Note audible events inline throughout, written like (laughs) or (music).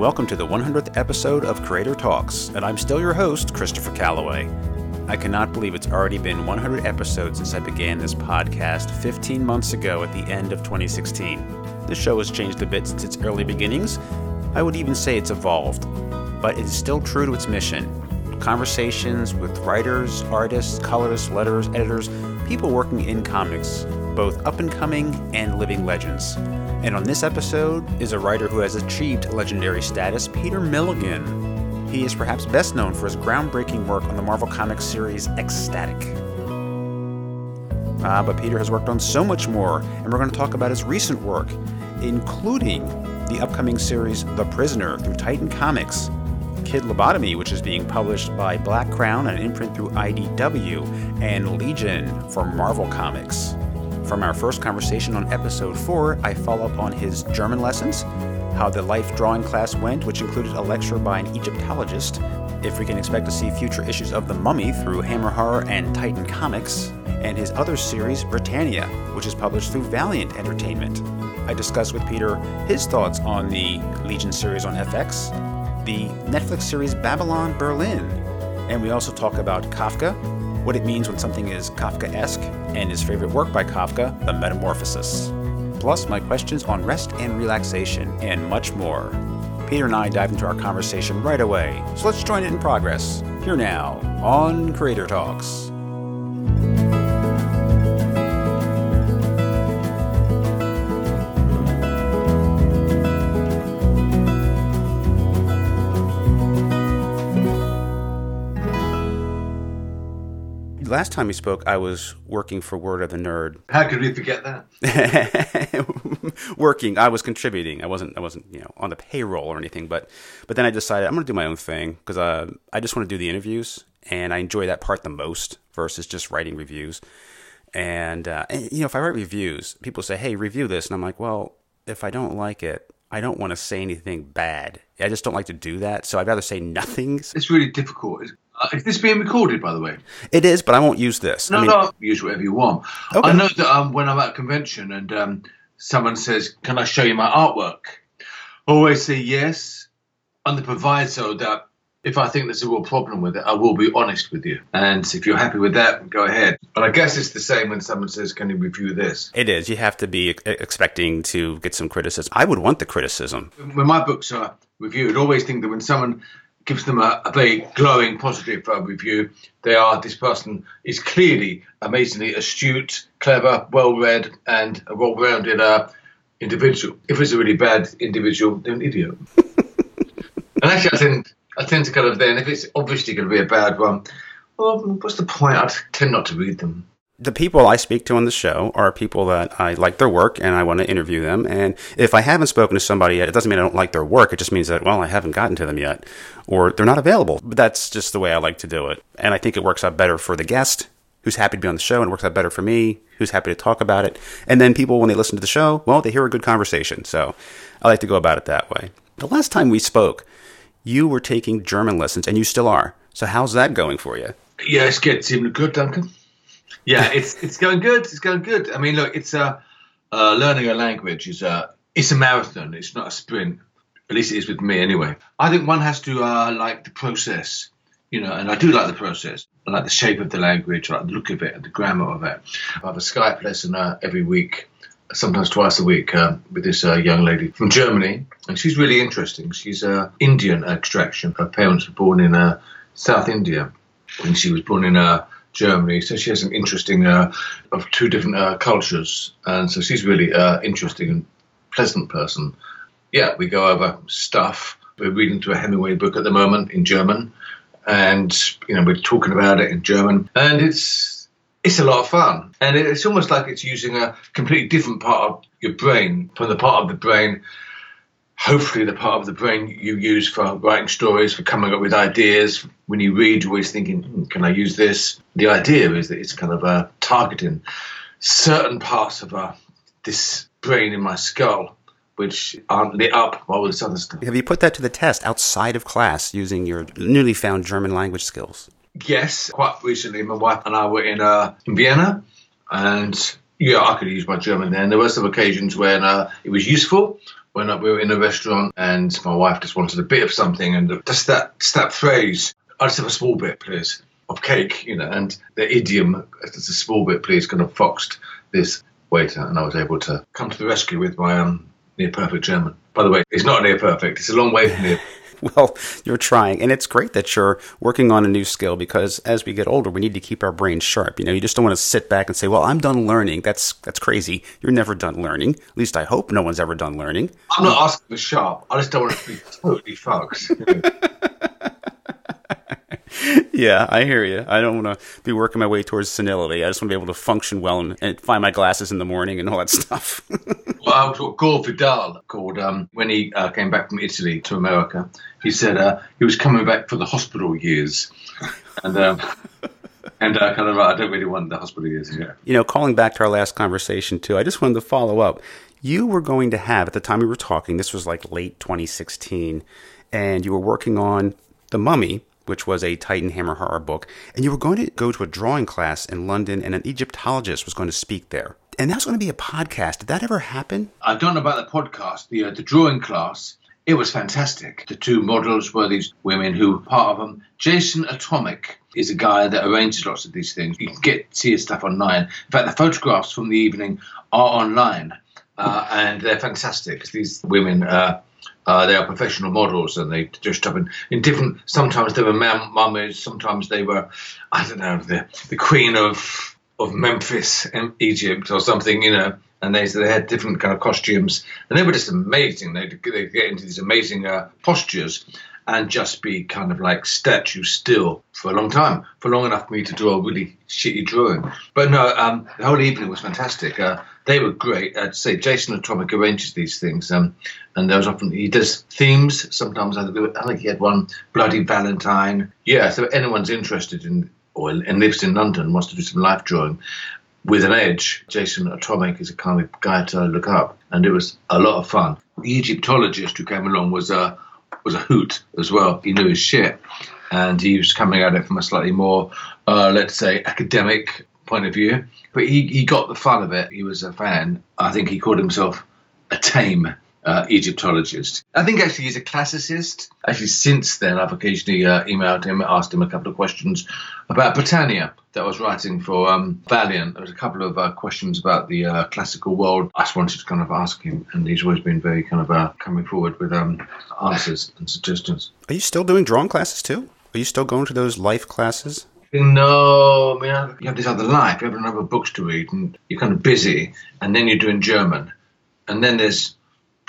Welcome to the 100th episode of Creator Talks, and I'm still your host, Christopher Calloway. I cannot believe it's already been 100 episodes since I began this podcast 15 months ago at the end of 2016. The show has changed a bit since its early beginnings. I would even say it's evolved, but it is still true to its mission. Conversations with writers, artists, colorists, letters, editors, people working in comics, both up and coming and living legends. And on this episode is a writer who has achieved legendary status, Peter Milligan. He is perhaps best known for his groundbreaking work on the Marvel Comics series X-Statix. Ah, but Peter has worked on so much more, and we're going to talk about his recent work, including the upcoming series The Prisoner through Titan Comics, Kid Lobotomy, which is being published by Black Crown, an imprint through IDW, and Legion for Marvel Comics. From our first conversation on episode 4, I follow up on his German lessons, how the life drawing class went, which included a lecture by an Egyptologist, if we can expect to see future issues of The Mummy through Hammer Horror and Titan Comics, and his other series, Britannia, which is published through Valiant Entertainment. I discuss with Peter his thoughts on the Legion series on FX, the Netflix series Babylon Berlin, and we also talk about Kafka, what it means when something is Kafka esque, and his favorite work by Kafka, The Metamorphosis. Plus, my questions on rest and relaxation, and much more. Peter and I dive into our conversation right away, so let's join it in progress. Here now on Creator Talks. Last time we spoke, I was working for Word of the Nerd. How could we forget that? (laughs) working, I was contributing. I wasn't, I wasn't, you know, on the payroll or anything. But, but then I decided I'm going to do my own thing because uh, I just want to do the interviews, and I enjoy that part the most versus just writing reviews. And, uh, and you know, if I write reviews, people say, "Hey, review this," and I'm like, "Well, if I don't like it, I don't want to say anything bad. I just don't like to do that. So I'd rather say nothing. It's really difficult. Uh, is this being recorded, by the way? It is, but I won't use this. No, I mean, no, use whatever you want. Okay. I know that um, when I'm at a convention and um, someone says, "Can I show you my artwork?" I always say yes, on the proviso that if I think there's a real problem with it, I will be honest with you. And if you're happy with that, go ahead. But I guess it's the same when someone says, Can you review this? It is. You have to be expecting to get some criticism. I would want the criticism. When my books are reviewed, I always think that when someone gives them a, a very glowing, positive uh, review. They are this person is clearly amazingly astute, clever, well-read, and a well-rounded uh, individual. If it's a really bad individual, they're an idiot. (laughs) and actually, I tend I tend to kind of then if it's obviously going to be a bad one, well, what's the point? I tend not to read them the people I speak to on the show are people that I like their work and I want to interview them. And if I haven't spoken to somebody yet, it doesn't mean I don't like their work. It just means that, well, I haven't gotten to them yet or they're not available. But that's just the way I like to do it. And I think it works out better for the guest who's happy to be on the show and it works out better for me who's happy to talk about it. And then people, when they listen to the show, well, they hear a good conversation. So I like to go about it that way. The last time we spoke, you were taking German lessons and you still are. So how's that going for you? Yeah, it's getting good, Duncan yeah, it's it's going good. It's going good. I mean, look, it's a uh, learning a language is a it's a marathon. It's not a sprint. At least it is with me, anyway. I think one has to uh, like the process, you know, and I do like the process. I like the shape of the language, I like the look of it, and the grammar of it. I have a Skype lesson uh, every week, sometimes twice a week, uh, with this uh, young lady from Germany, and she's really interesting. She's uh, Indian extraction. Her parents were born in uh, South India, and she was born in a Germany. So she has an interesting uh, of two different uh, cultures, and so she's really uh, interesting and pleasant person. Yeah, we go over stuff. We're reading through a Hemingway book at the moment in German, and you know we're talking about it in German, and it's it's a lot of fun, and it's almost like it's using a completely different part of your brain from the part of the brain hopefully the part of the brain you use for writing stories, for coming up with ideas. When you read, you're always thinking, hmm, can I use this? The idea is that it's kind of uh, targeting certain parts of uh, this brain in my skull which aren't lit up by all this other stuff. Have you put that to the test outside of class using your newly found German language skills? Yes, quite recently, my wife and I were in uh, in Vienna, and yeah, I could use my German then. There were some occasions when uh, it was useful, when we were in a restaurant and my wife just wanted a bit of something, and just that just that phrase, "I just have a small bit, please." Of cake, you know, and the idiom, just a small bit, please, kind of foxed this waiter, and I was able to come to the rescue with my um, near perfect German. By the way, it's not near perfect; it's a long way from near. (laughs) well, you're trying, and it's great that you're working on a new skill because as we get older, we need to keep our brains sharp. You know, you just don't want to sit back and say, "Well, I'm done learning." That's that's crazy. You're never done learning. At least I hope no one's ever done learning. I'm not asking for sharp. I just don't want to be totally fucked. (laughs) yeah, I hear you. I don't want to be working my way towards senility. I just want to be able to function well and, and find my glasses in the morning and all that (laughs) stuff. well, I was what Gore Vidal called um, when he uh, came back from Italy to America. He said uh, he was coming back for the hospital years, and um, (laughs) and uh, kind of I don't really want the hospital years. Yeah. You know, calling back to our last conversation too, I just wanted to follow up. You were going to have at the time we were talking. This was like late 2016, and you were working on the Mummy which was a Titan Hammer horror book, and you were going to go to a drawing class in London, and an Egyptologist was going to speak there. And that was going to be a podcast. Did that ever happen? I don't know about the podcast. The uh, the drawing class. It was fantastic. The two models were these women who, were part of them, Jason Atomic is a guy that arranges lots of these things. You can get see his stuff online. In fact, the photographs from the evening are online, uh, and they're fantastic. These women uh, uh, they are professional models and they dressed up in, in different. Sometimes they were mummies, sometimes they were, I don't know, the the queen of of Memphis, Egypt, or something, you know. And they they had different kind of costumes, and they were just amazing. They they get into these amazing uh, postures, and just be kind of like statue still for a long time, for long enough for me to draw a really shitty drawing. But no, um, the whole evening was fantastic. Uh, they were great. I'd say Jason Atomic arranges these things, um, and there was often he does themes. Sometimes I think, he had one Bloody Valentine. Yeah, so anyone's interested in or and lives in London wants to do some life drawing with an edge. Jason Atomic is a kind of guy to look up, and it was a lot of fun. The Egyptologist who came along was a was a hoot as well. He knew his shit, and he was coming at it from a slightly more, uh, let's say, academic point of view. But he, he got the fun of it. He was a fan. I think he called himself a tame uh, Egyptologist. I think actually he's a classicist. Actually, since then, I've occasionally uh, emailed him, asked him a couple of questions about Britannia that I was writing for um, Valiant. There was a couple of uh, questions about the uh, classical world. I just wanted to kind of ask him, and he's always been very kind of uh, coming forward with um, answers and suggestions. Are you still doing drawing classes too? Are you still going to those life classes? No, I mean, you have this other life. You have another books to read, and you're kind of busy, and then you're doing German, and then there's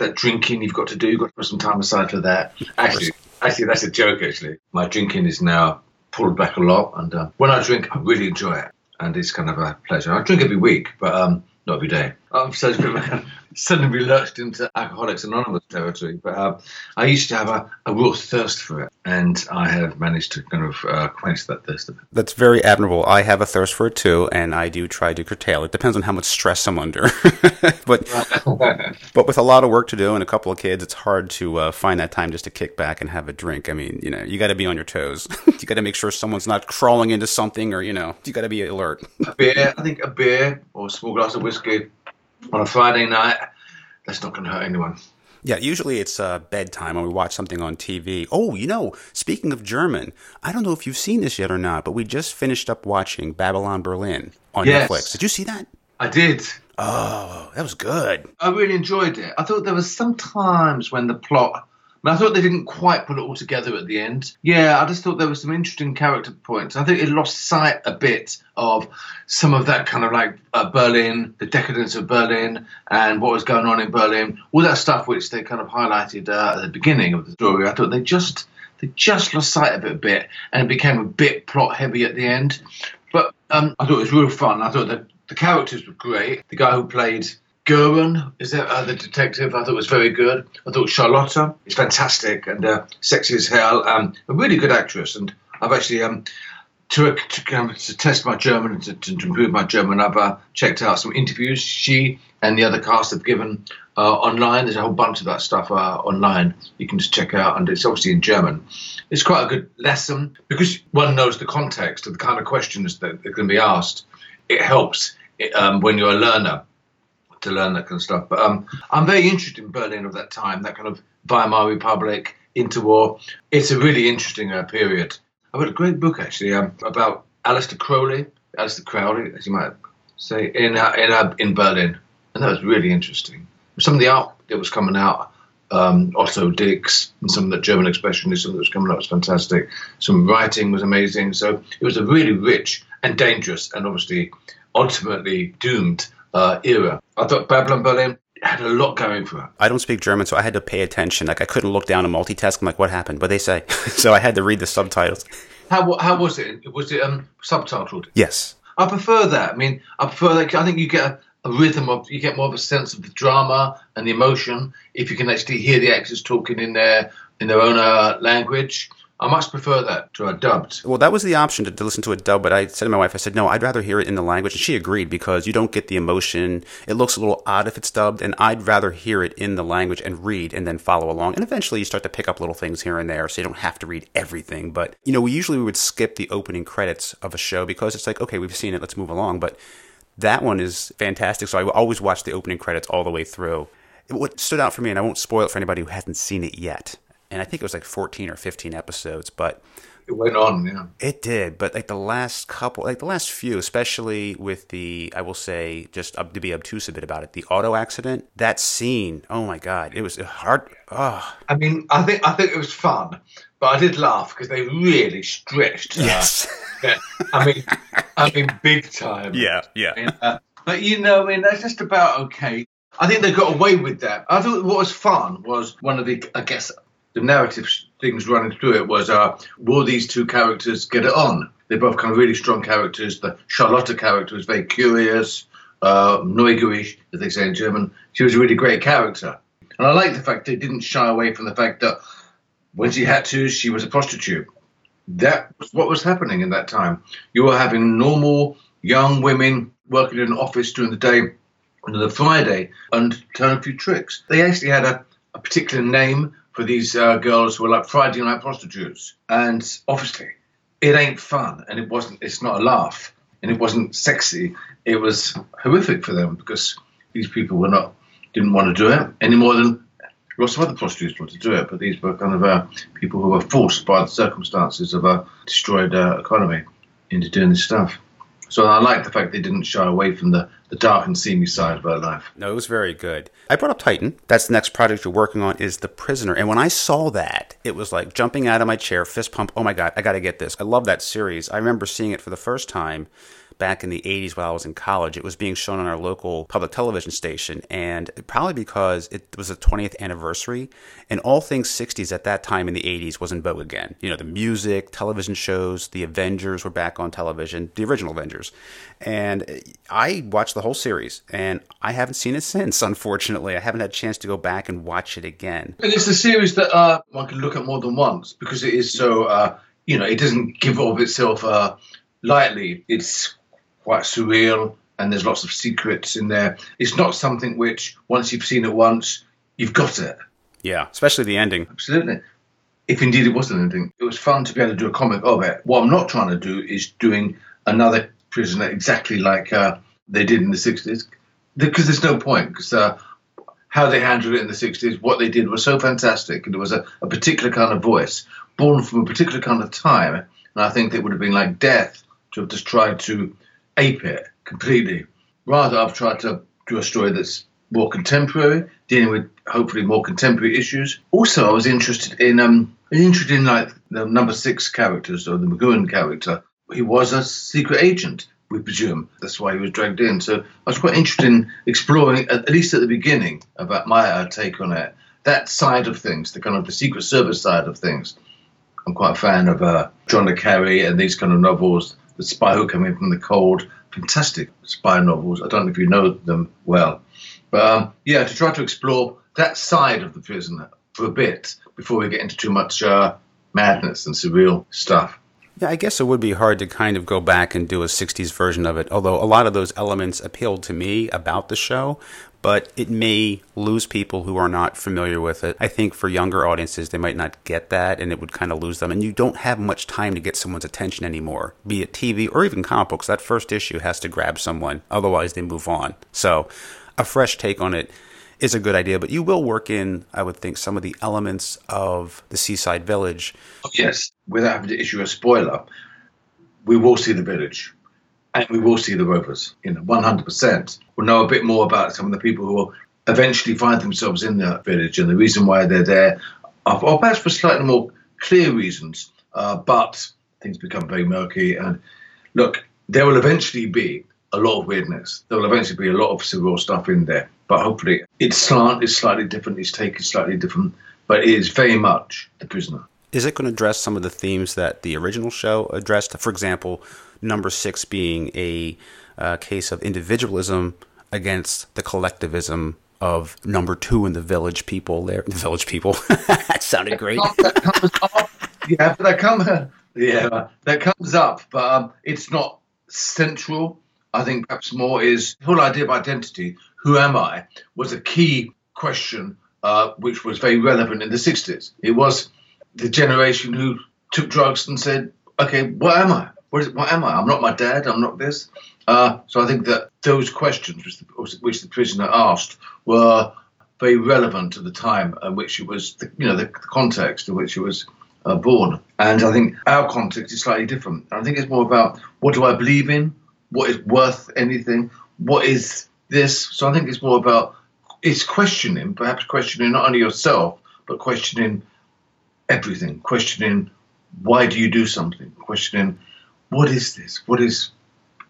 that drinking you've got to do. You've got to put some time aside for that. Actually, actually, that's a joke. Actually, my drinking is now pulled back a lot, and uh, when I drink, I really enjoy it, and it's kind of a pleasure. I drink every week, but um, not every day. I'm so (laughs) suddenly we lurched into Alcoholics Anonymous territory, but uh, I used to have a, a, real thirst for it, and I have managed to kind of uh, quench that thirst a bit. That's very admirable. I have a thirst for it too, and I do try to curtail it. Depends on how much stress I'm under, (laughs) but (laughs) but with a lot of work to do and a couple of kids, it's hard to uh, find that time just to kick back and have a drink. I mean, you know, you got to be on your toes. (laughs) you got to make sure someone's not crawling into something, or you know, you got to be alert. a beer, I think a beer or a small glass of whiskey on a Friday night, that's not going to hurt anyone. Yeah, usually it's uh, bedtime when we watch something on TV. Oh, you know, speaking of German, I don't know if you've seen this yet or not, but we just finished up watching Babylon Berlin on yes. Netflix. Did you see that? I did. Oh, that was good. I really enjoyed it. I thought there was some times when the plot I thought they didn't quite put it all together at the end. Yeah, I just thought there were some interesting character points. I think it lost sight a bit of some of that kind of like uh, Berlin, the decadence of Berlin, and what was going on in Berlin. All that stuff which they kind of highlighted uh, at the beginning of the story. I thought they just they just lost sight of it a bit, and it became a bit plot heavy at the end. But um, I thought it was real fun. I thought that the characters were great. The guy who played Gereon is that uh, the detective? I thought was very good. I thought Charlotta is fantastic and uh, sexy as hell. Um, a really good actress, and I've actually um, to, to, um, to test my German to, to, improve my German, I've uh, checked out some interviews she and the other cast have given uh, online. There's a whole bunch of that stuff uh, online. You can just check out, and it's obviously in German. It's quite a good lesson because one knows the context of the kind of questions that going to be asked. It helps um, when you're a learner to learn that kind of stuff. But um, I'm very interested in Berlin of that time, that kind of Weimar Republic, interwar. It's a really interesting uh, period. I read a great book actually um, about Aleister Crowley, Aleister Crowley, as you might say, in uh, in uh, in Berlin, and that was really interesting. Some of the art that was coming out, um, Otto Dix, and some of the German expressionism that was coming out was fantastic. Some writing was amazing. So it was a really rich and dangerous, and obviously ultimately doomed uh, era. I thought Babylon Berlin had a lot going for it. I don't speak German, so I had to pay attention. Like I couldn't look down and multitask. I'm like, what happened? What they say? (laughs) so I had to read the subtitles. How how was it? Was it um, subtitled? Yes. I prefer that. I mean, I prefer that. I think you get a, a rhythm of, you get more of a sense of the drama and the emotion if you can actually hear the actors talking in their in their own uh, language. I much prefer that to a dubbed. Well, that was the option to, to, listen to a dub, but I said to my wife, I said, no, I'd rather hear it in the language. And she agreed because you don't get the emotion. It looks a little odd if it's dubbed, and I'd rather hear it in the language and read and then follow along. And eventually you start to pick up little things here and there, so you don't have to read everything. But, you know, we usually would skip the opening credits of a show because it's like, okay, we've seen it, let's move along. But that one is fantastic, so I always watch the opening credits all the way through. What stood out for me, and I won't spoil it for anybody who hasn't seen it yet, and I think it was like 14 or 15 episodes, but it went on, yeah. It did, but like the last couple, like the last few, especially with the, I will say, just to be obtuse a bit about it, the auto accident, that scene, oh my god, it was hard. Oh. I mean, I think I think it was fun, but I did laugh because they really stretched. Uh, yes. (laughs) yeah. I mean, I mean, big time. Yeah, yeah. And, uh, but you know, I mean, that's just about okay. I think they got away with that. I thought what was fun was one of the, I guess, the narrative things running through it was, uh, will these two characters get it on? They're both kind of really strong characters. The Charlotta character was very curious, uh, as they say in German. She was a really great character. And I like the fact they didn't shy away from the fact that when she had to, she was a prostitute. That was what was happening in that time. You were having normal young women working in an office during the day on the Friday and turn a few tricks. They actually had a, a particular name for these uh, girls who were like Friday night prostitutes. And obviously, it ain't fun, and it wasn't. It's not a laugh, and it wasn't sexy. It was horrific for them because these people were not didn't want to do it any more than lots of other prostitutes wanted to do it. But these were kind of uh, people who were forced by the circumstances of a destroyed uh, economy into doing this stuff. So I like the fact they didn't shy away from the, the dark and seamy side of her life. No, it was very good. I brought up Titan. That's the next project you're working on is The Prisoner. And when I saw that, it was like jumping out of my chair, fist pump. Oh my God, I got to get this. I love that series. I remember seeing it for the first time back in the 80s while I was in college. It was being shown on our local public television station, and probably because it was the 20th anniversary, and all things 60s at that time in the 80s was in vogue again. You know, the music, television shows, the Avengers were back on television, the original Avengers. And I watched the whole series, and I haven't seen it (laughs) since, unfortunately. I haven't had a chance to go back and watch it again. And it's a series that uh, one can look at more than once because it is so, uh, you know, it doesn't give of itself uh, lightly. It's quite surreal and there's lots of secrets in there. It's not something which, once you've seen it once, you've got it. Yeah, especially the ending. Absolutely. If indeed it was an ending, it was fun to be able to do a comic of it. What I'm not trying to do is doing another prisoner exactly like uh, they did in the 60s, because there's no point. Because uh, how they handled it in the 60s, what they did was so fantastic, and it was a, a particular kind of voice, born from a particular kind of time. And I think it would have been like death to have just tried to ape it completely. Rather, I've tried to do a story that's more contemporary, dealing with hopefully more contemporary issues. Also, I was interested in um, interested in like the number six characters or the McGoohan character. He was a secret agent, we presume. That's why he was dragged in. So I was quite interested in exploring, at least at the beginning, about my uh, take on it. That side of things, the kind of the Secret Service side of things. I'm quite a fan of uh, John le Carre and these kind of novels the Spy Who Came In From the Cold, fantastic spy novels. I don't know if you know them well. But um, yeah, to try to explore that side of the prisoner for a bit before we get into too much uh, madness and surreal stuff. Yeah, I guess it would be hard to kind of go back and do a 60s version of it, although a lot of those elements appealed to me about the show but it may lose people who are not familiar with it. I think for younger audiences, they might not get that and it would kind of lose them. And you don't have much time to get someone's attention anymore, be it TV or even comic books. That first issue has to grab someone, otherwise, they move on. So a fresh take on it is a good idea, but you will work in, I would think, some of the elements of the seaside village. Yes, without having to issue a spoiler, we will see the village and we will see the rovers, you know, 100%. We'll know a bit more about some of the people who will eventually find themselves in the village and the reason why they're there, or perhaps for slightly more clear reasons, uh, but things become very murky. And look, there will eventually be a lot of weirdness. There will eventually be a lot of surreal stuff in there, but hopefully its slant is slightly different, its take is slightly different, but it is very much the prisoner. Is it going to address some of the themes that the original show addressed? For example, number six being a uh, case of individualism against the collectivism of number two in the village people there. The village people. (laughs) that sounded great. that comes up. Yeah, that comes. Yeah, that comes up, but um, it's not central. I think perhaps more is the whole idea of identity. Who am I? Was a key question, uh, which was very relevant in the '60s. It was the generation who took drugs and said, "Okay, what am I? What, is, what am I? I'm not my dad. I'm not this." Uh, so I think that those questions, which the, which the prisoner asked, were very relevant to the time in which it was, the, you know, the, the context in which it was uh, born. And I think our context is slightly different. I think it's more about what do I believe in, what is worth anything, what is this. So I think it's more about it's questioning, perhaps questioning not only yourself but questioning everything, questioning why do you do something, questioning what is this, what is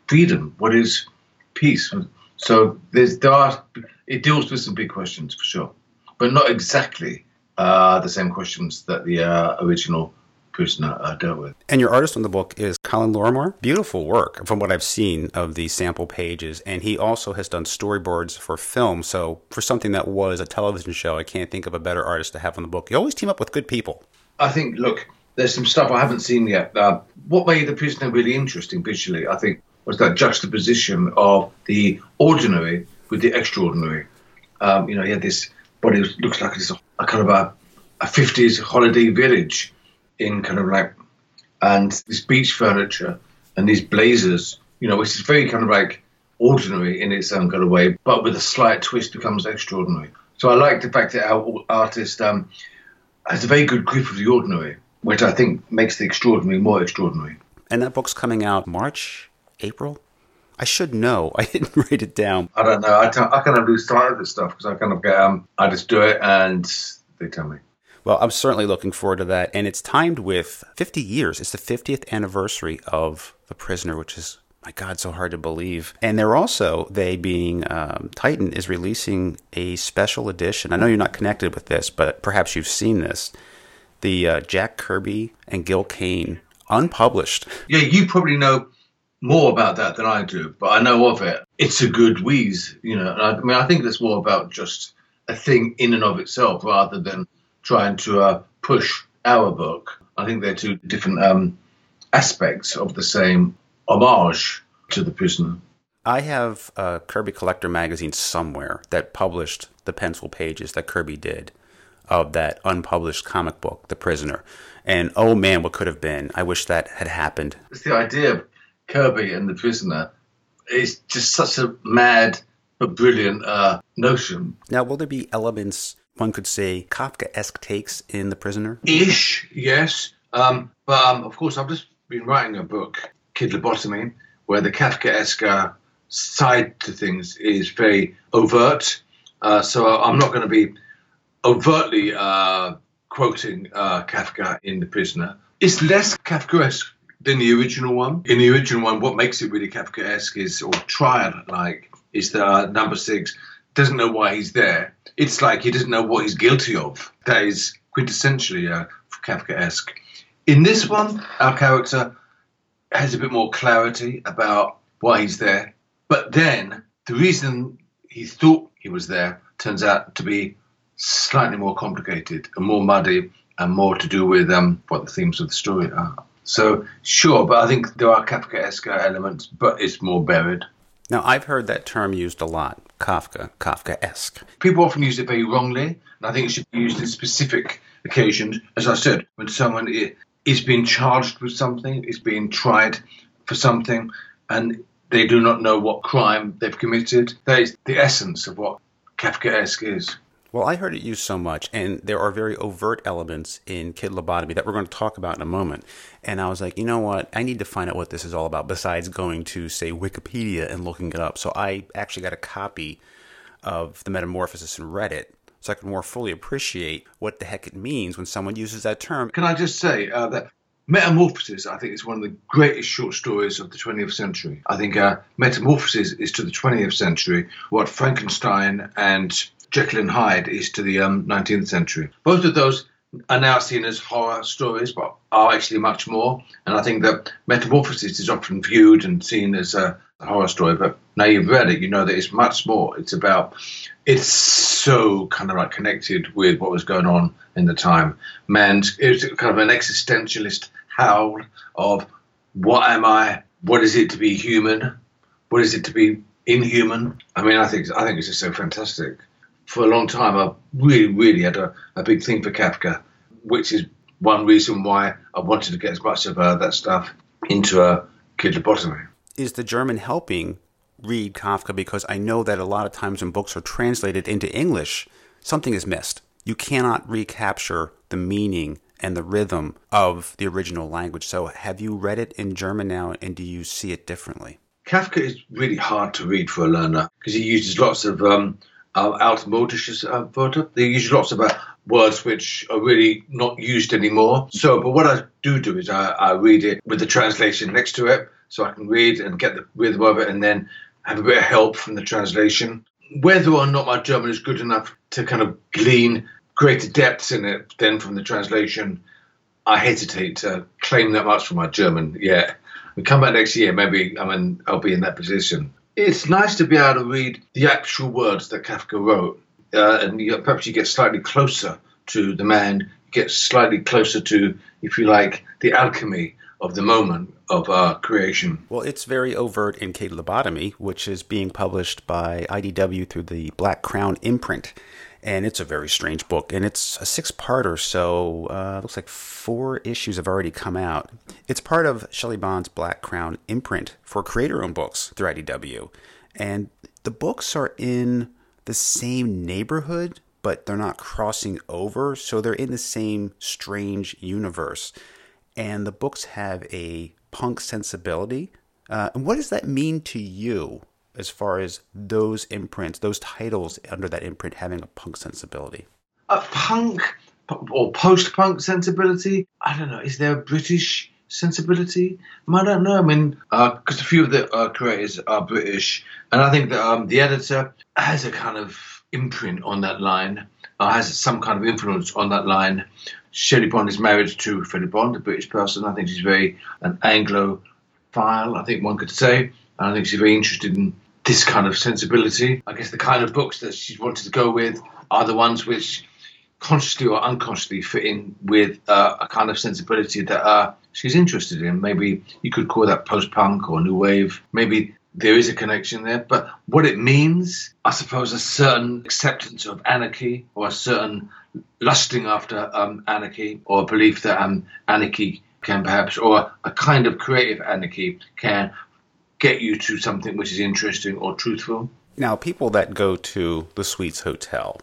freedom, what is peace. So there's there are it deals with some big questions for sure, but not exactly uh, the same questions that the uh, original prisoner uh, dealt with. And your artist on the book is Colin Lorimer. Beautiful work from what I've seen of the sample pages. And he also has done storyboards for film. So for something that was a television show, I can't think of a better artist to have on the book. You always team up with good people. I think, look, there's some stuff I haven't seen yet. Uh, what made The Prisoner really interesting visually, I think, was that juxtaposition of the ordinary with the extraordinary. Um, you know, he had this, what it looks like it's a, a kind of a, a 50s holiday village in kind of like, and this beach furniture and these blazers, you know, which is very kind of like ordinary in its own kind of way, but with a slight twist becomes extraordinary. So I like the fact that our artist um, has a very good grip of the ordinary, which I think makes the extraordinary more extraordinary. And that book's coming out March, April? I should know. (laughs) I didn't write it down. I don't know. I, t- I kind of lose sight of this stuff because I kind of get, um, I just do it and they tell me. Well, I'm certainly looking forward to that. And it's timed with 50 years. It's the 50th anniversary of The Prisoner, which is, my God, so hard to believe. And they're also, they being um, Titan, is releasing a special edition. I know you're not connected with this, but perhaps you've seen this. The uh, Jack Kirby and Gil Kane unpublished. Yeah, you probably know more about that than I do, but I know of it. It's a good wheeze, you know. I, I, mean, I think it's more about just a thing in and of itself rather than trying to uh, push our book. I think they're two different um, aspects of the same homage to the prisoner. I have a Kirby Collector magazine somewhere that published the pencil pages that Kirby did of that unpublished comic book, The Prisoner. And oh man, what could have been. I wish that had happened. It's the idea of Kirby and The Prisoner is just such a mad but brilliant uh, notion. Now, will there be elements, one could say, Kafka esque takes in The Prisoner? Ish, yes. Um, but um, of course, I've just been writing a book, Kid Lobotomy, where the Kafka esque uh, side to things is very overt. Uh, so I'm not going to be overtly uh, quoting uh, Kafka in The Prisoner. It's less Kafkaesque than the original one. In the original one, what makes it really Kafkaesque is, or trial like, is that uh, number six doesn't know why he's there. It's like he doesn't know what he's guilty of. That is quintessentially uh, Kafkaesque. In this one, our character has a bit more clarity about why he's there. But then the reason he thought he was there turns out to be slightly more complicated and more muddy and more to do with um, what the themes of the story are. So, sure, but I think there are Kafkaesque elements, but it's more buried. Now, I've heard that term used a lot Kafka, Kafka esque. People often use it very wrongly, and I think it should be used in specific occasions. As I said, when someone is being charged with something, is being tried for something, and they do not know what crime they've committed. That is the essence of what Kafkaesque is. Well, I heard it used so much, and there are very overt elements in Kid Lobotomy that we're going to talk about in a moment. And I was like, you know what? I need to find out what this is all about besides going to, say, Wikipedia and looking it up. So I actually got a copy of the Metamorphosis and read it so I could more fully appreciate what the heck it means when someone uses that term. Can I just say uh, that Metamorphosis, I think, is one of the greatest short stories of the 20th century. I think uh, Metamorphosis is to the 20th century what Frankenstein and Jekyll and Hyde is to the um, 19th century. Both of those are now seen as horror stories, but are actually much more. And I think that Metamorphosis is often viewed and seen as a horror story, but now you've read it, you know that it's much more. It's about, it's so kind of like connected with what was going on in the time. Man, it's kind of an existentialist howl of what am I? What is it to be human? What is it to be inhuman? I mean, I think I think it's just so fantastic for a long time, I really, really had a, a big thing for Kafka, which is one reason why I wanted to get as much of uh, that stuff into a Kid Lobotomy. Is the German helping read Kafka? Because I know that a lot of times when books are translated into English, something is missed. You cannot recapture the meaning and the rhythm of the original language. So, have you read it in German now, and do you see it differently? Kafka is really hard to read for a learner because he uses lots of um, uh, altmodisches uh, Wörter. They use lots of uh, words which are really not used anymore. So, but what I do do is I, I read it with the translation next to it, so I can read and get the rhythm of it, and then have a bit of help from the translation. Whether or not my German is good enough to kind of glean greater depths in it than from the translation, I hesitate to claim that much for my German yet. We come back next year, maybe I mean I'll be in that position it's nice to be able to read the actual words that Kafka wrote, uh, and you, perhaps you get slightly closer to the man, get slightly closer to, if you like, the alchemy of the moment of uh, creation. Well, it's very overt in Kid Lobotomy, which is being published by IDW through the Black Crown imprint and it's a very strange book. And it's a six-parter, so uh, looks like four issues have already come out. It's part of Shelley Bond's Black Crown imprint for creator-owned books through IDW, and the books are in the same neighborhood, but they're not crossing over, so they're in the same strange universe. And the books have a punk sensibility. Uh, and what does that mean to you? As far as those imprints, those titles under that imprint having a punk sensibility? A punk or post punk sensibility? I don't know. Is there a British sensibility? I don't know. I mean, because uh, a few of the uh, creators are British, and I think that um, the editor has a kind of imprint on that line, uh, has some kind of influence on that line. Shelley Bond is married to Philip Bond, a British person. I think she's very an Anglophile, I think one could say. I think she's very interested in this kind of sensibility. I guess the kind of books that she's wanted to go with are the ones which consciously or unconsciously fit in with uh, a kind of sensibility that uh, she's interested in. Maybe you could call that post punk or new wave. Maybe there is a connection there. But what it means, I suppose, a certain acceptance of anarchy or a certain lusting after um, anarchy or a belief that um, anarchy can perhaps, or a kind of creative anarchy can get you to something which is interesting or truthful. Now, people that go to the Suites Hotel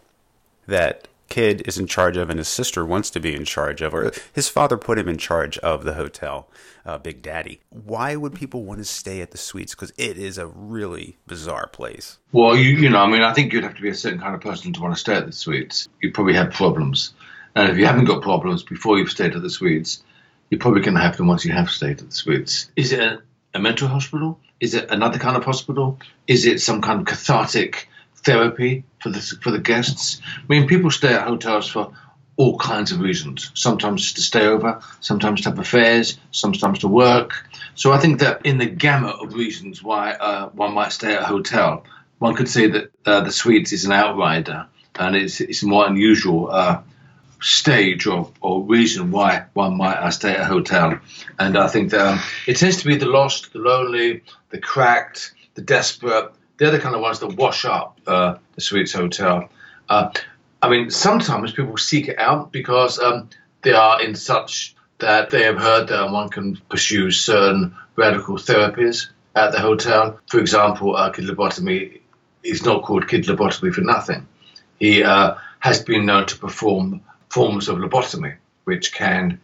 that kid is in charge of and his sister wants to be in charge of, or his father put him in charge of the hotel, uh, Big Daddy. Why would people want to stay at the Suites? Because it is a really bizarre place. Well, you, you know, I mean, I think you'd have to be a certain kind of person to want to stay at the Suites. You probably have problems. And if you haven't got problems before you've stayed at the Suites, you're probably going to have them once you have stayed at the Suites. Is it a, a mental hospital? Is it another kind of hospital? Is it some kind of cathartic therapy for the for the guests? I mean, people stay at hotels for all kinds of reasons. Sometimes to stay over, sometimes to have affairs, sometimes to work. So I think that in the gamut of reasons why uh, one might stay at a hotel, one could say that uh, the Suites is an outrider, and it's it's more unusual uh, stage or, or reason why one might uh, stay at a hotel. And I think that um, it tends to be the lost, the lonely, the cracked, the desperate, They're the kind of ones that wash up uh, the Suites Hotel. Uh, I mean, sometimes people seek it out because um, they are in such that they have heard that one can pursue certain radical therapies at the hotel. For example, uh, Kid Lobotomy is not called Kid Lobotomy for nothing. He uh, has been known to perform forms of lobotomy, which can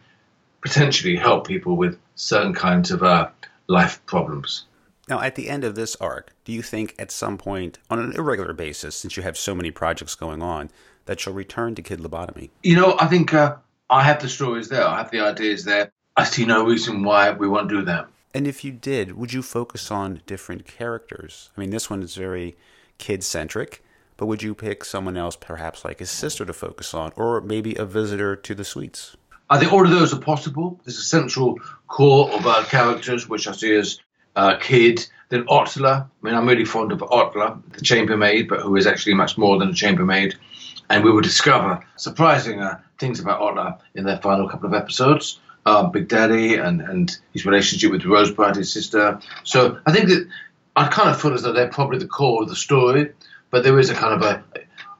potentially help people with certain kinds of uh, life problems. Now, at the end of this arc, do you think at some point, on an irregular basis, since you have so many projects going on, that you'll return to Kid Lobotomy? You know, I think uh, I have the stories there, I have the ideas there. I see no reason why we won't do that. And if you did, would you focus on different characters? I mean, this one is very kid centric, but would you pick someone else, perhaps like his sister, to focus on, or maybe a visitor to the suites? I think all of those are possible. There's a central core of characters, which I see as uh, Kid, then Ottla. I mean, I'm really fond of Ottla, the chambermaid, but who is actually much more than a chambermaid. And we will discover surprising uh, things about Ottla in their final couple of episodes. Uh, Big Daddy and, and his relationship with Rosebud, his sister. So I think that I kind of feel as though they're probably the core of the story, but there is a kind of a,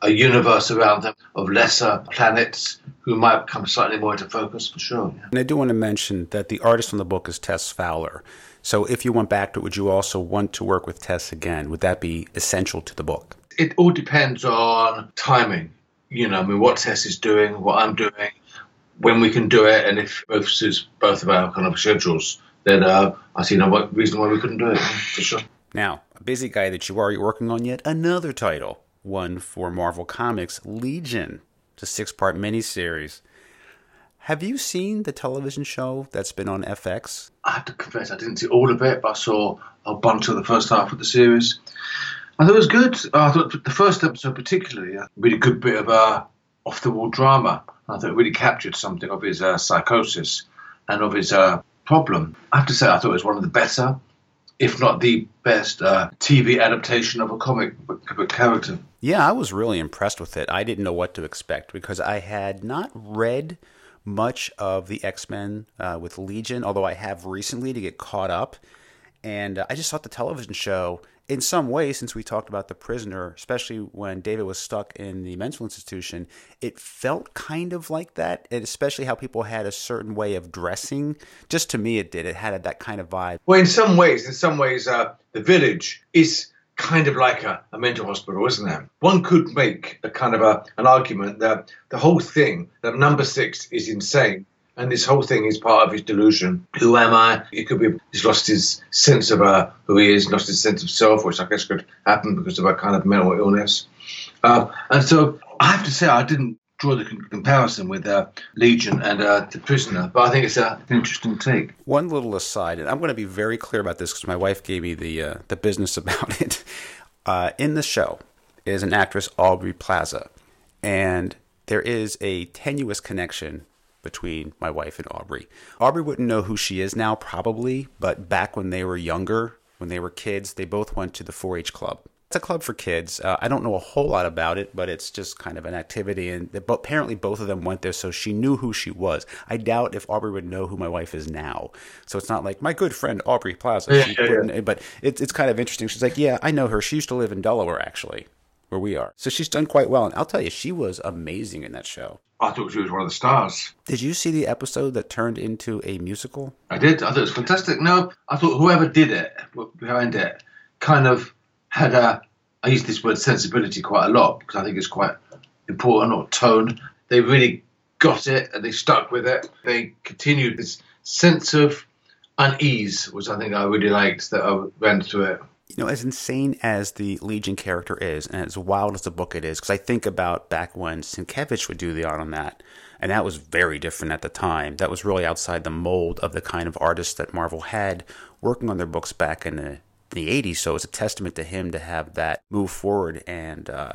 a universe around them of lesser planets who might come slightly more into focus for sure. Yeah. And I do want to mention that the artist on the book is Tess Fowler. So if you went back to it, would you also want to work with Tess again? Would that be essential to the book? It all depends on timing. You know, I mean, what Tess is doing, what I'm doing, when we can do it, and if both suits both of our kind of schedules, then uh, I see no reason why we couldn't do it for sure. Now, busy guy that you are, you're working on yet another title, one for Marvel Comics, Legion. It's a six part miniseries. Have you seen the television show that's been on FX? I have to confess, I didn't see all of it, but I saw a bunch of the first half of the series. I thought it was good. I thought the first episode, particularly, a really good bit of uh, off the wall drama. I thought it really captured something of his uh, psychosis and of his uh, problem. I have to say, I thought it was one of the better if not the best uh, TV adaptation of a comic book character. Yeah, I was really impressed with it. I didn't know what to expect because I had not read much of the X Men uh, with Legion, although I have recently to get caught up. And uh, I just thought the television show in some ways, since we talked about the prisoner, especially when David was stuck in the mental institution, it felt kind of like that, and especially how people had a certain way of dressing. Just to me, it did. It had that kind of vibe. Well, in some ways, in some ways, uh, the village is kind of like a, a, mental hospital, isn't it? One could make a kind of a, an argument that the whole thing, that number six is insane and this whole thing is part of his delusion. Who am I? It could be he's lost his sense of uh, who he is, lost his sense of self, which I guess could happen because of a kind of mental illness. Uh, and so I have to say, I didn't draw the comparison with uh, Legion and uh, The Prisoner, but I think it's uh, an interesting take. One little aside, and I'm going to be very clear about this because my wife gave me the uh, the business (laughs) about it. Uh, in the show is an actress Aubrey Plaza, and there is a tenuous connection between my wife and Aubrey. Aubrey wouldn't know who she is now, probably, but back when they were younger, when they were kids, they both went to the 4 H club. It's a club for kids. Uh, I don't know a whole lot about it, but it's just kind of an activity. And they, apparently, both of them went there, so she knew who she was. I doubt if Aubrey would know who my wife is now. So it's not like my good friend Aubrey Plaza. Yeah, yeah, yeah. But it's, it's kind of interesting. She's like, Yeah, I know her. She used to live in Delaware, actually where we are. So she's done quite well. And I'll tell you, she was amazing in that show. I thought she was one of the stars. Did you see the episode that turned into a musical? I did. I thought it was fantastic. No, I thought whoever did it, behind it, kind of had a, I use this word sensibility quite a lot because I think it's quite important, or tone. They really got it and they stuck with it. They continued this sense of unease, which I think I really liked that I ran through it you know, as insane as the Legion character is, and as wild as the book it is, because I think about back when Sienkiewicz would do the art on that, and that was very different at the time. That was really outside the mold of the kind of artists that Marvel had working on their books back in the, the 80s. So it's a testament to him to have that move forward and uh,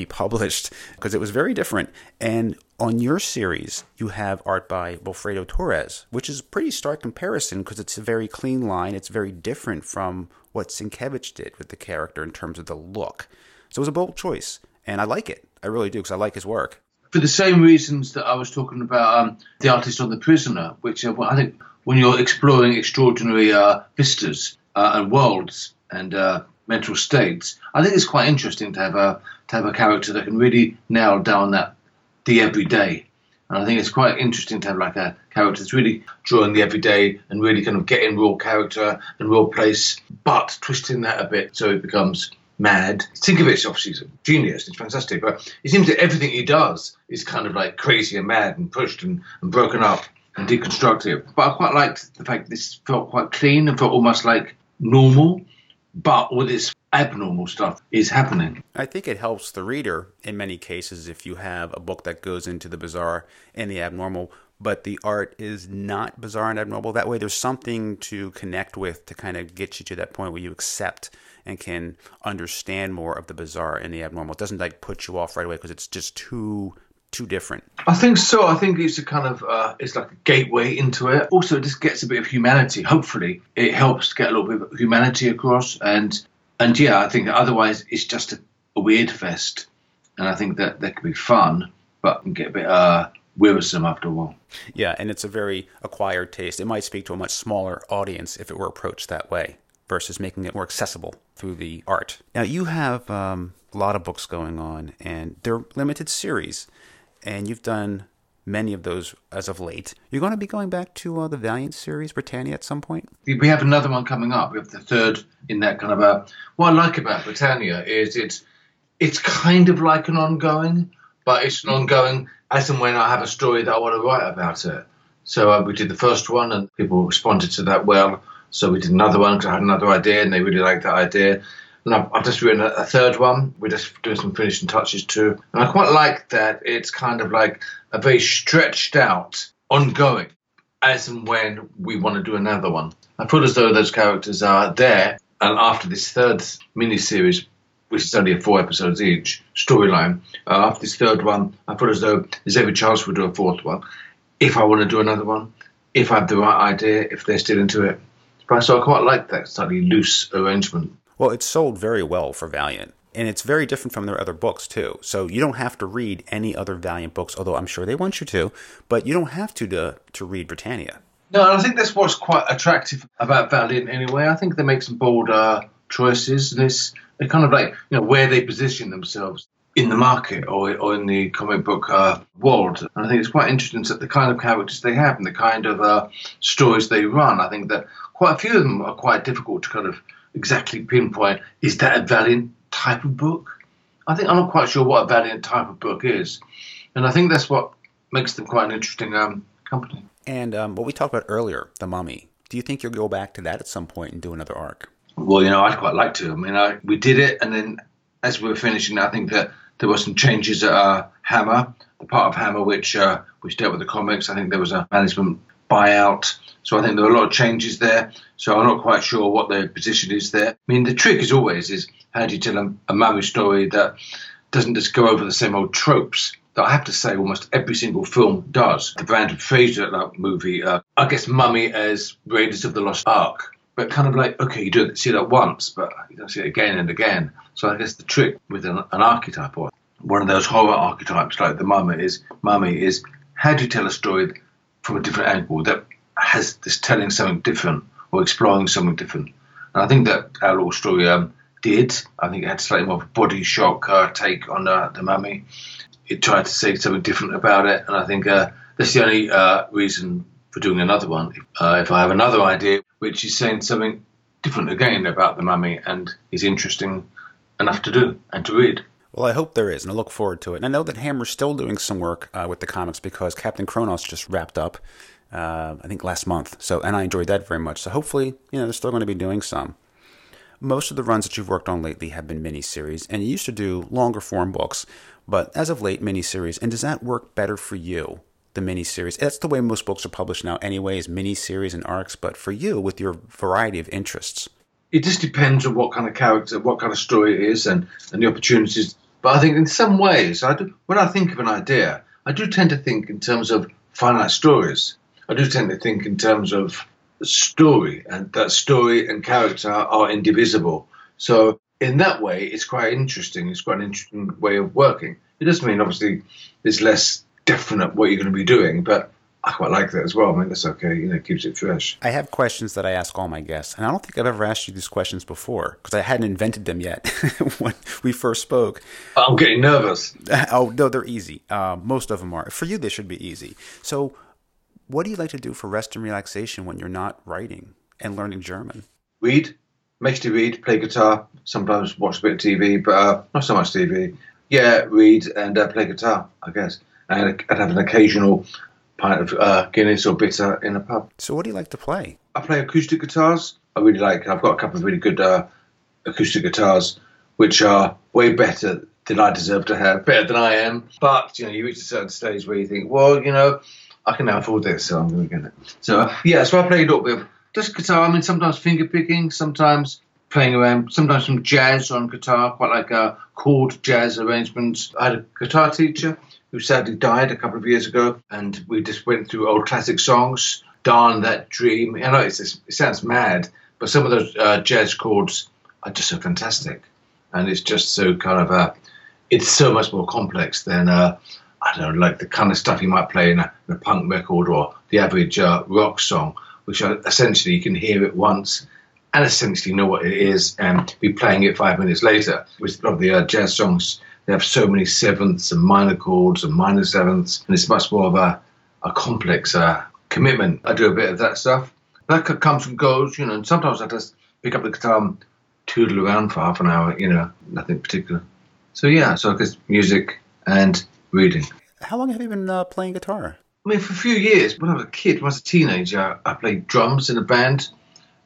be published, because it was very different. And on your series, you have art by Wilfredo Torres, which is a pretty stark comparison because it's a very clean line. It's very different from what Sienkiewicz did with the character in terms of the look. So it was a bold choice, and I like it. I really do because I like his work. For the same reasons that I was talking about um, the artist on The Prisoner, which uh, I think when you're exploring extraordinary uh, vistas uh, and worlds and uh, mental states, I think it's quite interesting to have a to have a character that can really nail down that the everyday And I think it's quite interesting to have like a character that's really drawing the everyday and really kind of getting real character and real place, but twisting that a bit so it becomes mad. Think of it, obviously he's a genius, it's fantastic, but it seems that everything he does is kind of like crazy and mad and pushed and, and broken up and deconstructive. But I quite liked the fact this felt quite clean and felt almost like normal, but all this abnormal stuff is happening. I think it helps the reader in many cases if you have a book that goes into the bizarre and the abnormal, but the art is not bizarre and abnormal. That way, there's something to connect with to kind of get you to that point where you accept and can understand more of the bizarre and the abnormal. It doesn't like put you off right away because it's just too too different. I think so. I think it's a kind of uh, it's like a gateway into it. Also, it just gets a bit of humanity. Hopefully, it helps to get a little bit of humanity across. And and yeah, I think otherwise it's just a, a weird fest. And I think that that could be fun, but can get a bit uh, wearisome after a while. Yeah, and it's a very acquired taste. It might speak to a much smaller audience if it were approached that way versus making it more accessible through the art. Now, you have um, a lot of books going on, and they're limited series, and you've done many of those as of late. You're going to be going back to uh, the Valiant series, Britannia, at some point? We have another one coming up. We have the third in that kind of a. What I like about Britannia is it's it's kind of like an ongoing, but it's an ongoing as and when I have a story that I want to write about it. So uh, we did the first one, and people responded to that well. So we did another one because I had another idea and they really liked that idea. And I've, I've just written a, a, third one. We're just doing some finishing touches too. And I quite like that it's kind of like a very stretched out, ongoing, as and when we want to do another one. I feel as though those characters are there. And after this third mini series, which is only four episodes each storyline, uh, after this third one, I feel as though there's every chance we'll do a fourth one. If I want to do another one, if I have the right idea, if they're still into it. So I quite like that slightly loose arrangement. Well, it sold very well for Valiant. And it's very different from their other books, too. So you don't have to read any other Valiant books, although I'm sure they want you to, but you don't have to to, to read Britannia. No, I think that's what's quite attractive about Valiant anyway. I think they make some bold choices. And it's they kind of like, you know, where they position themselves in the market or, or in the comic book uh, world. And I think it's quite interesting that the kind of characters they have and the kind of uh, stories they run. I think that quite a few of them are quite difficult to kind of exactly pinpoint. Is that a Valiant type of book? I think I'm not quite sure what a Valiant type of book is, and I think that's what makes them quite an interesting um, company. And um, what we talked about earlier, the Mummy. Do you think you'll go back to that at some point and do another arc? Well, you know, I'd quite like to. I mean, I, we did it, and then as we were finishing, I think that there were some changes at uh, Hammer, the part of Hammer which uh, which dealt with the comics. I think there was a management buyout, so I think there are a lot of changes there. So I'm not quite sure what their position is there. I mean, the trick is always is how do you tell a, a Mummy story that doesn't just go over the same old tropes that I have to say almost every single film does. The Brendan Fraser movie, uh, I guess Mummy as Raiders of the Lost Ark but kind of like okay, you do see that once, but you don't see it again and again. So I guess the trick with an, an archetype or one of those horror archetypes like the mummy is mummy is how do you tell a story from a different angle that has this telling something different or exploring something different. And I think that our little story um, did. I think it had slightly more of a body shock uh, take on uh, the mummy. It tried to say something different about it, and I think uh, that's the only uh, reason for doing another one. Uh, if I have another idea which is saying something different again about the mummy and is interesting enough to do and to read. Well, I hope there is, and I look forward to it. And I know that Hammer's still doing some work uh, with the comics because Captain Kronos just wrapped up, uh, I think last month. So, and I enjoyed that very much. So, hopefully, you know, they're still going to be doing some. Most of the runs that you've worked on lately have been miniseries, and you used to do longer form books, but as of late, miniseries. And does that work better for you? the miniseries. That's the way most books are published now, anyways, miniseries and arcs. But for you, with your variety of interests, it just depends on what kind of character, what kind of story it is, and and the opportunities. But I think in some ways, I do, when I think of an idea, I do tend to think in terms of finite stories. I do tend to think in terms of story, and that story and character are indivisible. So in that way, it's quite interesting. It's quite an interesting way of working. It doesn't mean obviously there's less definite what you're going to be doing, but I quite like that as well. I mean, that's okay. You know, it keeps it fresh. I have questions that I ask all my guests, and I don't think I've ever asked you these questions before because I hadn't invented them yet (laughs) when we first spoke. I'm getting nervous. (laughs) Oh no, they're easy. Uh, most of them are. For you, they should be easy. So, what do you like to do for rest and relaxation when you're not writing and learning German? Read, mostly read, play guitar. Sometimes watch a bit of TV, but uh, not so much TV. Yeah, read and uh, play guitar, I guess, and I'd have an occasional pint of uh, Guinness or bitter in a pub. So, what do you like to play? I play acoustic guitars. I really like. I've got a couple of really good uh, acoustic guitars, which are way better than I deserve to have, better than I am. But you know, you reach a certain stage where you think, well, you know, I can now afford this, so I'm going to get it. So yeah, so I play a little bit of just guitar. I mean, sometimes finger picking, sometimes playing around, sometimes some jazz on guitar, quite like uh, chord jazz arrangements. I had a guitar teacher who sadly died a couple of years ago, and we just went through old classic songs. Darn that dream. I know it sounds mad, but some of those uh, jazz chords are just so fantastic, and it's just so kind of uh, it's so much more complex than uh, I don't know, like the kind of stuff you might play in a, in a punk record or the average uh, rock song, which are essentially you can hear it once and essentially know what it is and be playing it five minutes later. With a lot of the uh, jazz songs, they have so many sevenths and minor chords and minor sevenths, and it's much more of a, a complex uh, commitment. I do a bit of that stuff. That comes and goes, you know, and sometimes I just pick up the guitar and tootle around for half an hour, you know, nothing particular. So yeah, so I guess music and reading. How long have you been uh, playing guitar? I mean, for a few years. When I was a kid, when I was a teenager, I played drums in a band.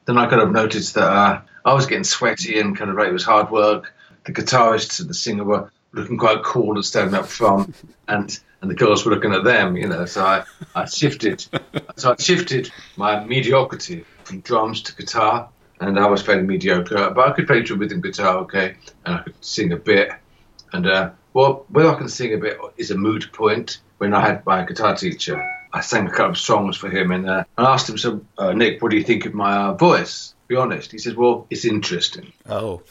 Then I kind of noticed that uh, I was getting sweaty and kind of like it was hard work. The guitarist and the singer were looking quite cool and standing up front, (laughs) and and the girls were looking at them, you know. So I, I shifted, so I shifted my mediocrity from drums to guitar, and I was fairly mediocre, but I could play rhythm guitar okay, and I could sing a bit, and uh, well, whether I can sing a bit is a moot point. When I had my guitar teacher, I sang a couple of songs for him, and uh, I asked him, "So, uh, Nick, what do you think of my uh, voice?" Be honest. He says, "Well, it's interesting." Oh.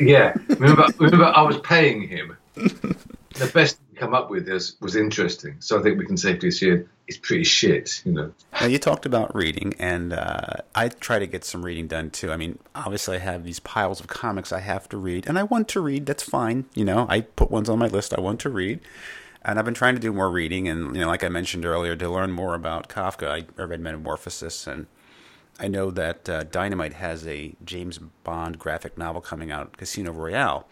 yeah. Remember, remember, I was paying him. (laughs) the best he come up with is, was interesting. So I think we can safely assume it's pretty shit, you know. Now you talked about reading, and uh, I try to get some reading done too. I mean, obviously I have these piles of comics I have to read, and I want to read. That's fine, you know. I put ones on my list I want to read, and I've been trying to do more reading. And you know, like I mentioned earlier, to learn more about Kafka, I, I read Metamorphosis, and I know that uh, Dynamite has a James Bond graphic novel coming out, Casino Royale,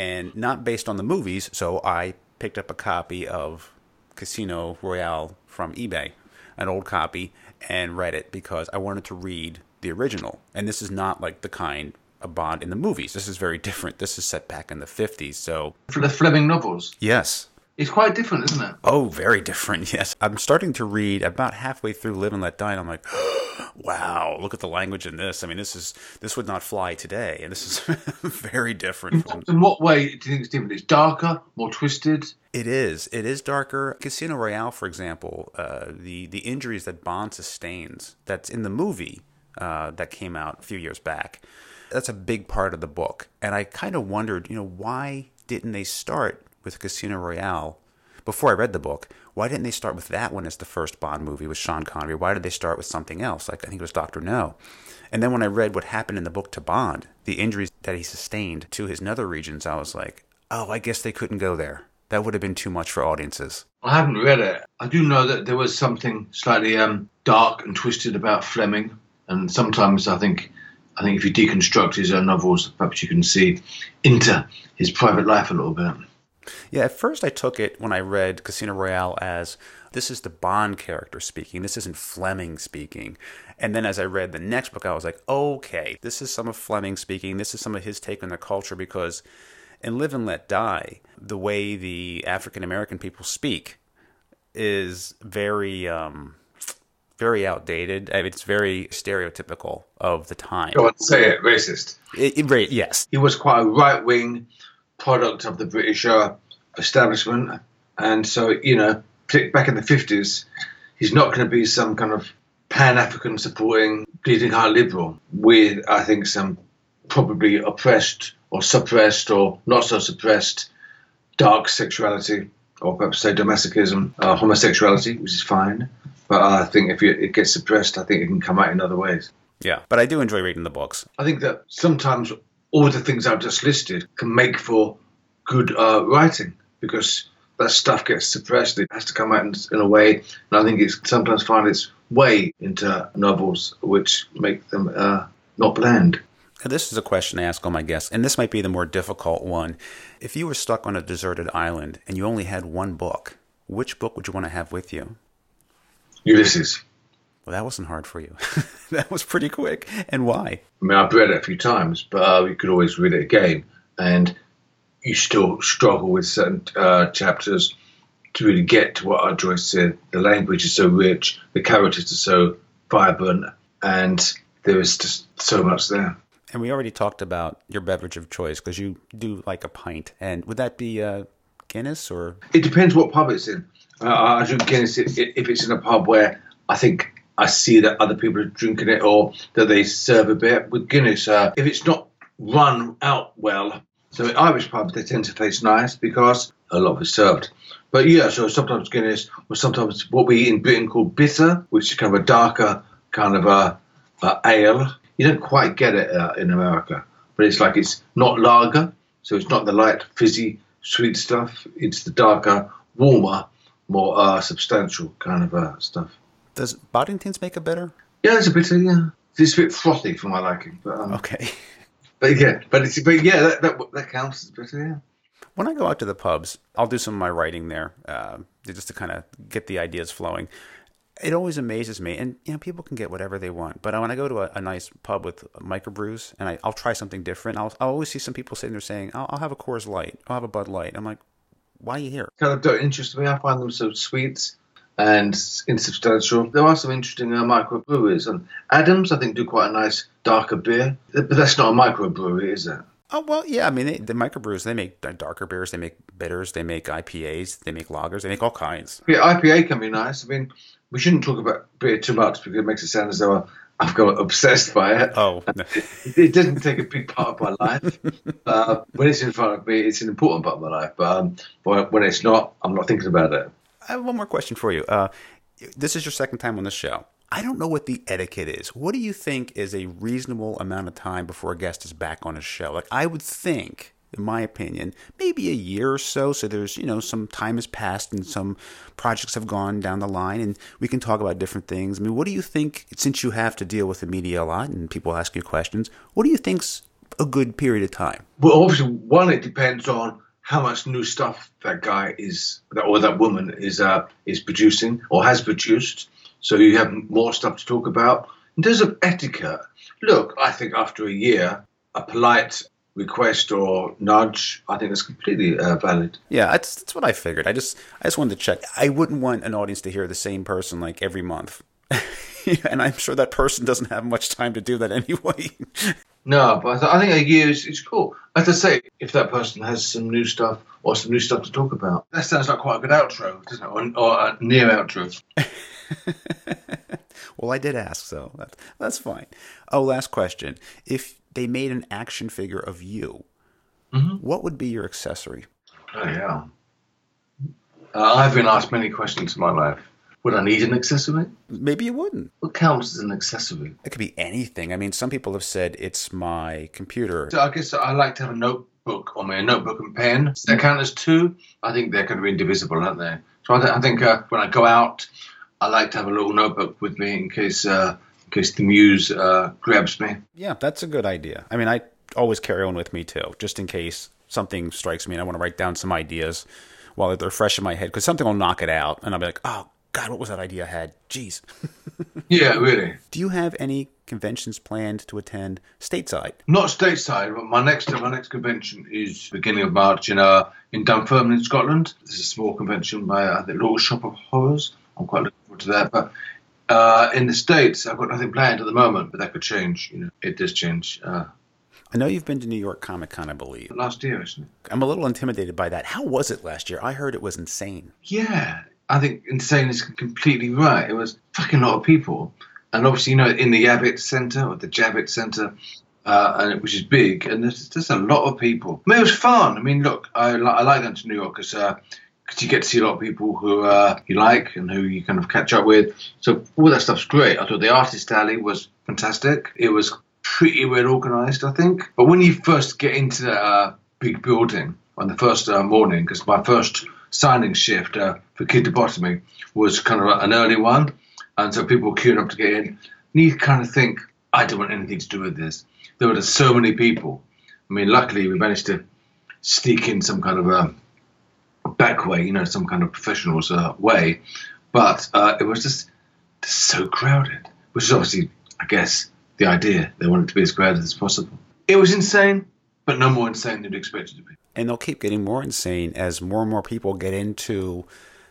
and not based on the movies. So I picked up a copy of Casino Royale from eBay, an old copy, and read it because I wanted to read the original. And this is not like the kind of Bond in the movies. This is very different. This is set back in the 50s. So, for the Fleming novels. Yes. It's quite different, isn't it? Oh, very different. (laughs) Yes. I'm starting to read about halfway through Live and Let Die, and I'm like, (gasps) wow, look at the language in this. I mean, this is this would not fly today, and this is (laughs) very different. From... In what way do you think it's different? It's darker, more twisted. It is. It is darker. Casino Royale, for example, uh, the the injuries that Bond sustains that's in the movie uh, that came out a few years back. That's a big part of the book, and I kind of wondered, you know, why didn't they start with Casino Royale before I read the book? Why didn't they start with that one as the first Bond movie with Sean Connery? Why did they start with something else? Like I think it was Doctor No. And then when I read what happened in the book to Bond, the injuries that he sustained to his nether regions, I was like, oh, I guess they couldn't go there. That would have been too much for audiences. I haven't read it. I do know that there was something slightly um, dark and twisted about Fleming, and sometimes I think, I think if you deconstruct his own novels, perhaps you can see into his private life a little bit. Yeah, at first I took it when I read Casino Royale as this is the Bond character speaking. This isn't Fleming speaking. And then as I read the next book, I was like, okay, this is some of Fleming speaking. This is some of his take on the culture because in Live and Let Die, the way the African American people speak is very, um, very outdated. I mean, it's very stereotypical of the time. Go on, say it, racist. It, it, yes. He was quite a right wing product of the British uh, establishment. And so, you know, back in the 50s, he's not going to be some kind of pan African supporting bleeding heart liberal with, I think, some probably oppressed or suppressed or not so suppressed dark sexuality. or perhaps sadomasochism, uh, homosexuality, which is fine. But I think if it gets suppressed, I think it can come out in other ways. Yeah, but I do enjoy reading the books. I think that sometimes all the things I've just listed can make for good uh, writing because that stuff gets suppressed. It has to come out in, in, a way, and I think it's sometimes find its way into novels, which make them uh, not bland. This is a question I ask all my guests, and this might be the more difficult one. If you were stuck on a deserted island and you only had one book, which book would you want to have with you? Ulysses. Well, that wasn't hard for you. (laughs) that was pretty quick. And why? I mean, I've read it a few times, but uh, you could always read it again. And you still struggle with certain uh, chapters to really get to what Joyce said. The language is so rich, the characters are so vibrant, and there is just so much there. And we already talked about your beverage of choice because you do like a pint. And would that be uh, Guinness or? It depends what pub it's in. Uh, I drink Guinness if it's in a pub where I think I see that other people are drinking it or that they serve a bit with Guinness. Uh, if it's not run out well, so in Irish pubs they tend to taste nice because a lot it's served. But yeah, so sometimes Guinness or sometimes what we in Britain call bitter, which is kind of a darker kind of a, a ale you don't quite get it uh, in America, but it's like it's not lager, so it's not the light, fizzy, sweet stuff. It's the darker, warmer, more uh, substantial kind of uh, stuff. Does Boddington's make it better? Yeah, it's a bitter. Yeah, it's a bit frothy for my liking. But um, okay. (laughs) But yeah, but it's but yeah, that that, that counts as bitter. Yeah. When I go out to the pubs, I'll do some of my writing there, uh, just to kind of get the ideas flowing it always amazes me, and you know, people can get whatever they want. But when I go to a, a nice pub with microbrews, and I, will try something different, I'll, I'll always see some people sitting there saying, "I'll, I'll have a Coors Light, I'll have a Bud Light." I'm like, "Why are you here?" Kind of don't interest me. I find them so sweet and insubstantial. There are some interesting uh, microbreweries, and Adams, I think, do quite a nice darker beer, but that's not a microbrewery, is it? Oh well, yeah. I mean, they, the microbrews they make darker beers, they make bitters, they make IPAs, they make lagers, they make all kinds. Yeah, IPA can be nice. I mean, we shouldn't talk about beer too much because it makes it sound as though I've got obsessed by it. Oh, it, (laughs) it, doesn't take a big part of my life. (laughs) uh, when it's in front of me, it's an important part of my life. But, um, but when it's not, I'm not thinking about it. I have one more question for you. Uh, this is your second time on the show. I don't know what the etiquette is. What do you think is a reasonable amount of time before a guest is back on a show? Like, I would think in my opinion, maybe a year or so. So there's, you know, some time has passed and some projects have gone down the line and we can talk about different things. I mean, what do you think, since you have to deal with the media a lot and people ask you questions, what do you think's a good period of time? Well, obviously, one, it depends on how much new stuff that guy is, or that woman is, uh, is producing or has produced. So you have more stuff to talk about. In terms of etiquette, look, I think after a year, a polite request or nudge, I think it's completely uh, valid. Yeah, that's, that's what I figured. I just I just wanted to check. I wouldn't want an audience to hear the same person like every month. (laughs) (laughs) and I'm sure that person doesn't have much time to do that anyway. (laughs) no, but I think a year is, is cool. As I say, if that person has some new stuff or some new stuff to talk about, that sounds like quite a good outro, doesn't it? Or, or a near outro. (laughs) well, I did ask, so that's, that's fine. Oh, last question. If they made an action figure of you, mm-hmm. what would be your accessory? Oh, yeah. Uh, I've been asked many questions in my life. Would I need an accessory? Maybe you wouldn't. What counts as an accessory? It could be anything. I mean, some people have said it's my computer. So I guess I like to have a notebook on me, a notebook and pen. Does that count as two? I think they're kind of indivisible, aren't they? So I, th- I think uh, when I go out, I like to have a little notebook with me in case uh, case the muse uh, grabs me. Yeah, that's a good idea. I mean, I always carry one with me too, just in case something strikes me and I want to write down some ideas while they're fresh in my head because something will knock it out and I'll be like, oh God, what was that idea I had? Jeez. (laughs) yeah, really. Do you have any conventions planned to attend stateside? Not stateside, but my next my next convention is beginning of March in uh in Dunfermline, Scotland. This is a small convention by uh, the Little Shop of Horrors. I'm quite looking forward to that. But uh, in the States, I've got nothing planned at the moment, but that could change. You know, it does change. Uh, I know you've been to New York Comic Con, I believe. Last year, isn't it? I'm a little intimidated by that. How was it last year? I heard it was insane. Yeah, I think insane is completely right. It was fucking lot of people. And obviously, you know, in the Javits Center or the Javits Center, uh, and which is big, and there's just a lot of people. I mean, it was fun. I mean, look, I, I like going to New York because uh, you get to see a lot of people who uh, you like and who you kind of catch up with. So all that stuff's great. I thought the artist alley was fantastic. It was pretty well organised, I think. But when you first get into that uh, big building on the first uh, morning, because my first signing shift uh, for Kid Lobotomy was kind of an early one, and so people were queuing up to get in. And you kind of think, I don't want anything to do with this. There were just so many people. I mean, luckily we managed to sneak in some kind of a back way, you know, some kind of professional's uh, way. But uh, it was just, just so crowded, which is obviously, I guess, the idea. They wanted to be as crowded as possible. It was insane, but no more insane than you expected to be. And they'll keep getting more insane as more and more people get into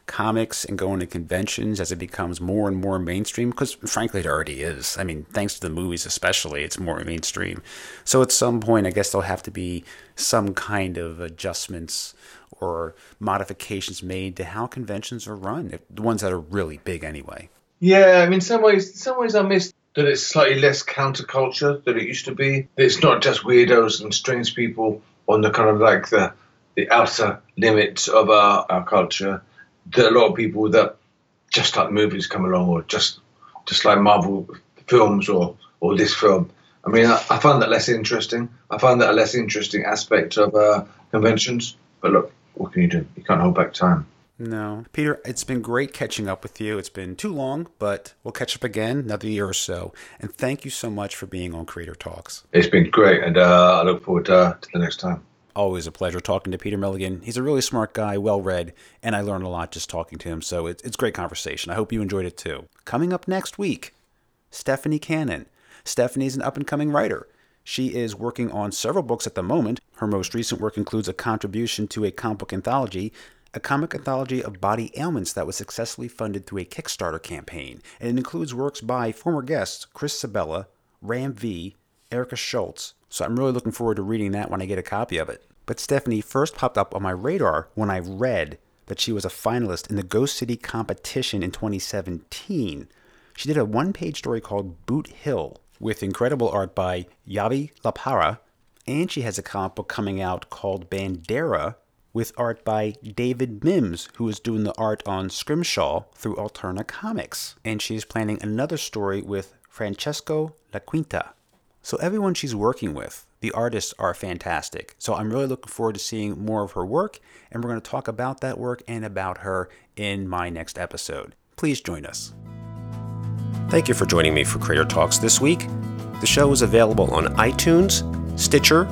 comics and going to conventions as it becomes more and more mainstream because frankly it already is. I mean thanks to the movies especially it's more mainstream. So at some point i guess there'll have to be some kind of adjustments or modifications made to how conventions are run the ones that are really big anyway. Yeah i mean some ways some ways i miss that it's slightly less counterculture than it used to be. It's not just weirdos and strange people on the kind of like the the outer limits of our, our culture there are a lot of people that just like movies come along or just just like Marvel films or or this film. I mean, I, I find that less interesting. I find that a less interesting aspect of uh, conventions. But look, what can you do? You can't hold back time. No. Peter, it's been great catching up with you. It's been too long, but we'll catch up again another year or so. And thank you so much for being on Creator Talks. It's been great, and uh, I look forward uh, to the next time. Always a pleasure talking to Peter Milligan. He's a really smart guy, well read, and I learned a lot just talking to him, so it's, it's great conversation. I hope you enjoyed it too. Coming up next week, Stephanie Cannon. Stephanie is an up and coming writer. She is working on several books at the moment. Her most recent work includes a contribution to a comic book anthology, a comic anthology of body ailments that was successfully funded through a Kickstarter campaign. And it includes works by former guests Chris Sebela, Ram V, Erica Schultz. So I'm really looking forward to reading that when I get a copy of it. But Stephanie first popped up on my radar when I read that she was a finalist in the Ghost City competition in 2017. She did a one page story called Boot Hill with incredible art by Yavi Lapara, and she has a comic book coming out called Bandera with art by David Mims, who is doing the art on Scrimshaw through Alterna Comics. And she's planning another story with Francesco La Quinta. So everyone she's working with, the artists are fantastic. So I'm really looking forward to seeing more of her work, and we're going to talk about that work and about her in my next episode. Please join us. Thank you for joining me for Creator Talks this week. The show is available on iTunes, Stitcher,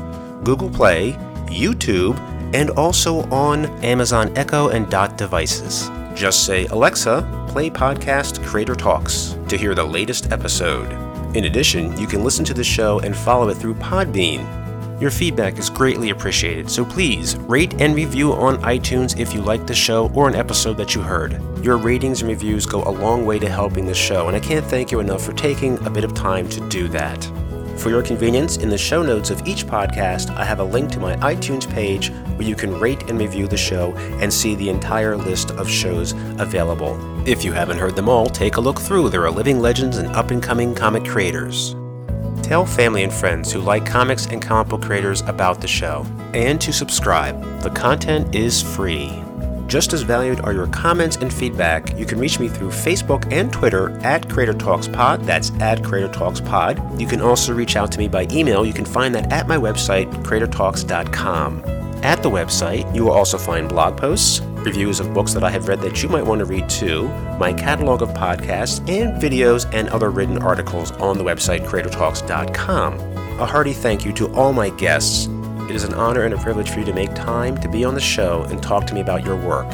Google Play, YouTube, and also on Amazon Echo and Dot devices. Just say, Alexa, play podcast Creator Talks to hear the latest episode. In addition, you can listen to the show and follow it through Podbean. Your feedback is greatly appreciated, so please rate and review on iTunes if you like the show or an episode that you heard. Your ratings and reviews go a long way to helping the show, and I can't thank you enough for taking a bit of time to do that. For your convenience, in the show notes of each podcast, I have a link to my iTunes page where you can rate and review the show and see the entire list of shows available. If you haven't heard them all, take a look through. There are living legends and up and coming comic creators. Tell family and friends who like comics and comic book creators about the show. And to subscribe. The content is free. Just as valued are your comments and feedback. You can reach me through Facebook and Twitter at Creator Talks Pod. That's at Creator Talks Pod. You can also reach out to me by email. You can find that at my website, creatortalks.com. At the website, you will also find blog posts, reviews of books that I have read that you might want to read too, my catalog of podcasts, and videos and other written articles on the website, creatortalks.com. A hearty thank you to all my guests it is an honor and a privilege for you to make time to be on the show and talk to me about your work.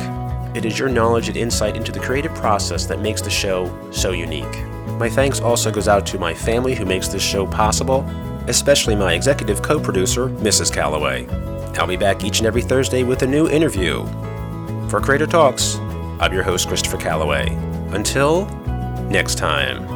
It is your knowledge and insight into the creative process that makes the show so unique. My thanks also goes out to my family who makes this show possible, especially my executive co-producer, Mrs. Calloway. I'll be back each and every Thursday with a new interview. For Creator Talks, I'm your host, Christopher Calloway. Until next time.